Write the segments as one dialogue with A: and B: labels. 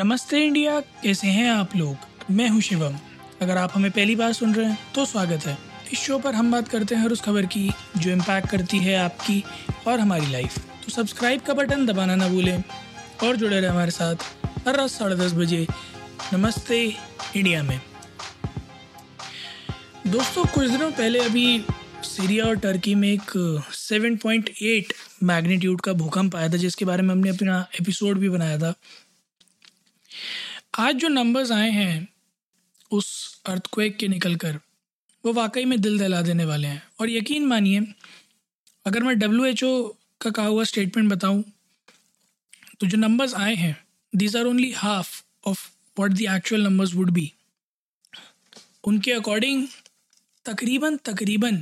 A: नमस्ते इंडिया, कैसे हैं आप लोग? मैं हूँ शिवम। अगर आप हमें पहली बार सुन रहे हैं तो स्वागत है। इस शो पर हम बात करते हैं हर उस खबर की, जो इम्पैक्ट करती है आपकी और हमारी लाइफ तो सब्सक्राइब का बटन दबाना ना भूलें और जुड़े रहे हमारे साथ हर रात साढ़े दस बजे नमस्ते इंडिया में। दोस्तों, कुछ दिनों पहले अभी सीरिया और टर्की में एक 7.8 मैग्नीट्यूड का भूकंप आया था, जिसके बारे में हमने अपना एपिसोड भी बनाया था। आज जो नंबर्स आए हैं, उस अर्थक्वेक के निकल कर वो वाकई में दिल दहला देने वाले हैं। और यकीन मानिए, अगर मैं डब्ल्यू एच ओ का कहा हुआ स्टेटमेंट बताऊँ तो जो नंबर्स आए हैं these are only half of what the actual numbers would be उनके अकॉर्डिंग तकरीबन तकरीबन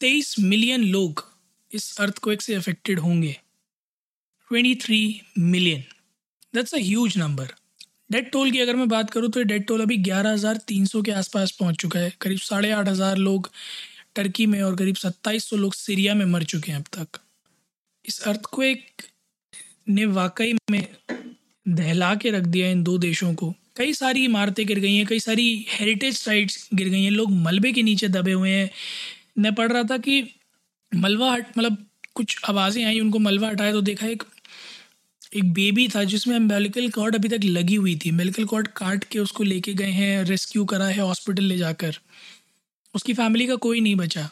A: तेईस मिलियन लोग इस अर्थक्वेक से अफेक्टेड होंगे। Twenty three million that's a huge number dead toll की अगर मैं बात करूँ तो डेड टोल अभी ग्यारह हज़ार तीन सौ के आसपास पहुँच चुका है। करीब साढ़े आठ हज़ार लोग टर्की में और करीब सत्ताईस सौ लोग सीरिया में मर चुके हैं अब तक। इस अर्थक्वेक ने वाकई में दहला के रख दिया इन दो देशों को। कई सारी इमारतें गिर गई हैं, कई सारी हेरिटेज साइट्स गिर गई हैं। लोग मलबे के नीचे दबे हुए हैं। मैं पढ़ रहा था कि मलबा हट मतलब कुछ आवाज़ें आई, उनको मलबा हटाया तो देखा एक एक बेबी था जिसमें एम्बेलिकल कॉर्ड अभी तक लगी हुई थी। एम्बेलिकल कॉर्ड काट के उसको लेके गए हैं रेस्क्यू करा है हॉस्पिटल ले जाकर। उसकी फैमिली का कोई नहीं बचा।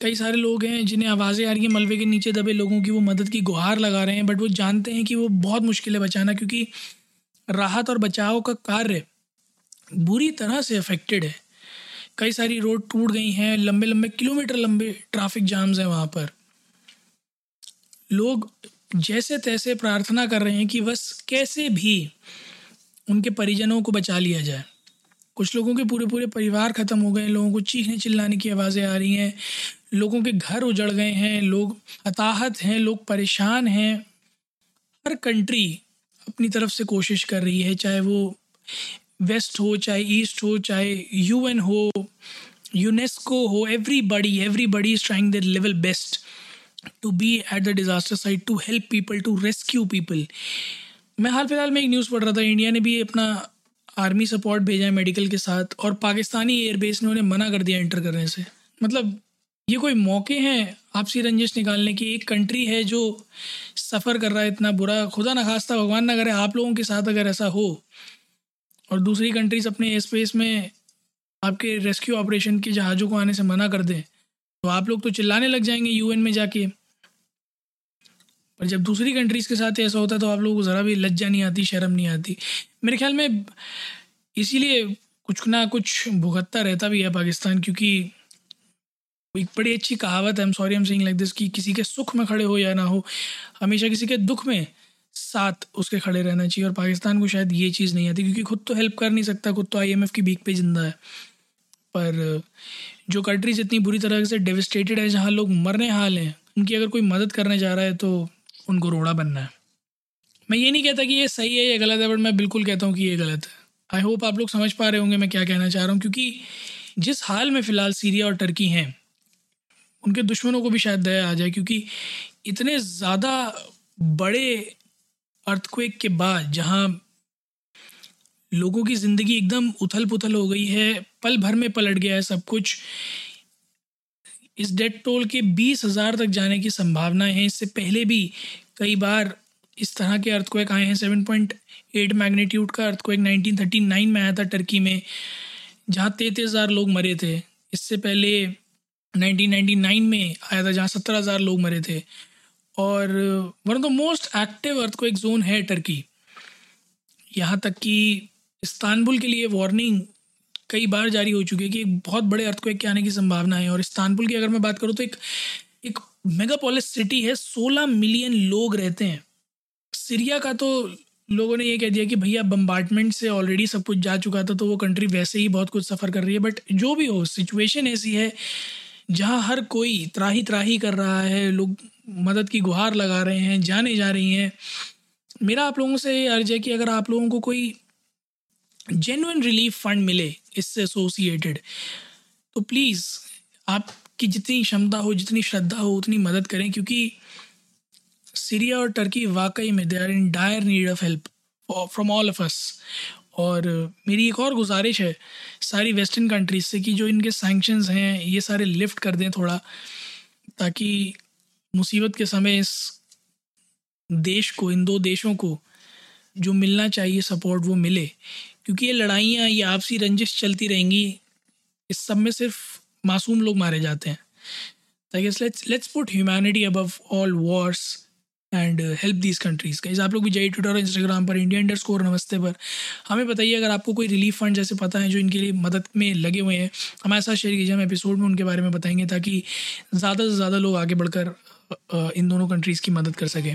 A: कई सारे लोग हैं जिन्हें आवाज़ें आ रही हैं, मलबे के नीचे दबे लोगों की वो मदद की गुहार लगा रहे हैं बट वो जानते हैं कि वो बहुत मुश्किल है बचाना क्योंकि राहत और बचाव का कार्य बुरी तरह से अफेक्टेड है। कई सारी रोड टूट गई हैं लंबे लंबे किलोमीटर लंबे ट्रैफ़िक जाम्स हैं वहाँ पर। लोग जैसे तैसे प्रार्थना कर रहे हैं कि बस कैसे भी उनके परिजनों को बचा लिया जाए। कुछ लोगों के पूरे पूरे परिवार ख़त्म हो गए, लोगों को चीखने चिल्लाने की आवाज़ें आ रही हैं, लोगों के घर उजड़ गए हैं, लोग हताहत हैं, लोग परेशान हैं। हर कंट्री अपनी तरफ़ से कोशिश कर रही है, चाहे वो वेस्ट हो, चाहे ईस्ट हो, चाहे यूएन हो, यूनेस्को हो, everybody everybody is trying their level best. To be at the disaster site to help people to rescue people मैं हाल फ़िलहाल में एक न्यूज़ पढ़ रहा था। इंडिया ने भी अपना आर्मी सपोर्ट भेजा है मेडिकल के साथ और पाकिस्तानी एयरबेस ने उन्हें मना कर दिया एंटर करने से। मतलब ये कोई मौके हैं आपसी रंजिश निकालने की? एक कंट्री है जो सफ़र कर रहा है इतना बुरा। खुदा न खास्ता, भगवान ना करे, आप लोगों के साथ अगर ऐसा हो और दूसरी कंट्रीज़ अपने एयर स्पेस में आपके रेस्क्यू ऑपरेशन के जहाज़ों को आने से मना कर दें तो आप लोग तो चिल्लाने लग जाएँगे यूएन में जाके। पर जब दूसरी कंट्रीज़ के साथ ऐसा होता है तो आप लोगों को ज़रा भी लज्जा नहीं आती, शर्म नहीं आती। मेरे ख्याल में इसीलिए कुछ ना कुछ भुगतता रहता भी है पाकिस्तान, क्योंकि एक बड़ी अच्छी कहावत है am sorry am saying like this कि किसी के सुख में खड़े हो या ना हो, हमेशा किसी के दुख में साथ उसके खड़े रहना चाहिए। और पाकिस्तान को शायद ये चीज़ नहीं आती, क्योंकि खुद तो हेल्प कर नहीं सकता, खुद तो आईएमएफ की बीक पे ज़िंदा है। पर, जो कंट्रीज़ इतनी बुरी तरह से डेविस्टेटेड है, जहाँ लोग मरने हाल हैं, उनकी अगर कोई मदद करने जा रहा है तो उनको रोड़ा बनना है। मैं ये नहीं कहता कि ये सही है या गलत है बट मैं बिल्कुल कहता हूँ कि ये गलत है। आई होप आप लोग समझ पा रहे होंगे मैं क्या कहना चाह रहा हूँ, क्योंकि जिस हाल में फ़िलहाल सीरिया और टर्की हैं, उनके दुश्मनों को भी शायद दया आ जाए, क्योंकि इतने ज़्यादा बड़े अर्थक्वेक के बाद, जहाँ लोगों की ज़िंदगी एकदम उथल पुथल हो गई है, पल भर में पलट गया है सब कुछ। इस डेड टोल के बीस हज़ार तक जाने की संभावनाएँ हैं। इससे पहले भी कई बार इस तरह के अर्थक्वेक आए हैं। सेवन पॉइंट एट मैग्नीट्यूड का अर्थक्वेक नाइनटीन थर्टी नाइन में आया था टर्की में, जहाँ तैंतीस हज़ार लोग मरे थे। इससे पहले नाइनटीन नाइन्टी नाइन में आया था, जहाँ सत्रह हज़ार लोग मरे थे। और one of the most active earthquake zone है टर्की यहाँ तक कि इस्तानबुल के लिए वार्निंग कई बार जारी हो चुकी है कि एक बहुत बड़े अर्थक्वेक के आने की संभावना है। और इस्तानबुल की अगर मैं बात करूँ तो एक एक मेगापोलिस सिटी है, सोलह मिलियन लोग रहते हैं। सीरिया का तो लोगों ने ये कह दिया कि भैया बम्बार्टमेंट से ऑलरेडी सब कुछ जा चुका था तो वो कंट्री वैसे ही बहुत कुछ सफ़र कर रही है। बट जो भी हो सिचुएशन ऐसी है, जहाँ हर कोई त्राही त्राही कर रहा है, लोग मदद की गुहार लगा रहे हैं, जाने जा रही हैं। मेरा आप लोगों से ये अर्ज़ है कि अगर आप लोगों को कोई जेनुइन रिलीफ फंड मिले, इससे एसोसिएटेड तो प्लीज़ आपकी जितनी क्षमता हो, जितनी श्रद्धा हो, उतनी मदद करें, क्योंकि सीरिया और टर्की वाकई में they are in dire need of help from all of us और मेरी एक और गुजारिश है, सारी वेस्टर्न कंट्रीज़ से, कि जो इनके सैंक्शंस हैं, ये सारे लिफ्ट कर दें थोड़ा, ताकि मुसीबत के समय इस देश को, इन दो देशों को जो मिलना चाहिए सपोर्ट वो मिले। क्योंकि ये लड़ाइयाँ, ये आपसी रंजिश चलती रहेंगी। इस सब में सिर्फ़ मासूम लोग मारे जाते हैं। Let's let's put humanity above all wars and help these countries का आप लोग भी जाइए ट्विटर और इंस्टाग्राम पर इंडिया इंडर स्कोर नमस्ते पर। हमें बताइए, अगर आपको कोई रिलीफ फंड जैसे पता है, जो इनके लिए मदद में लगे हुए हैं, हमारे साथ शेयर कीजिए, हम एपिसोड में उनके बारे में बताएँगे, ताकि ज़्यादा से ज़्यादा लोग आगे बढ़कर इन दोनों कंट्रीज़ की मदद कर सकें।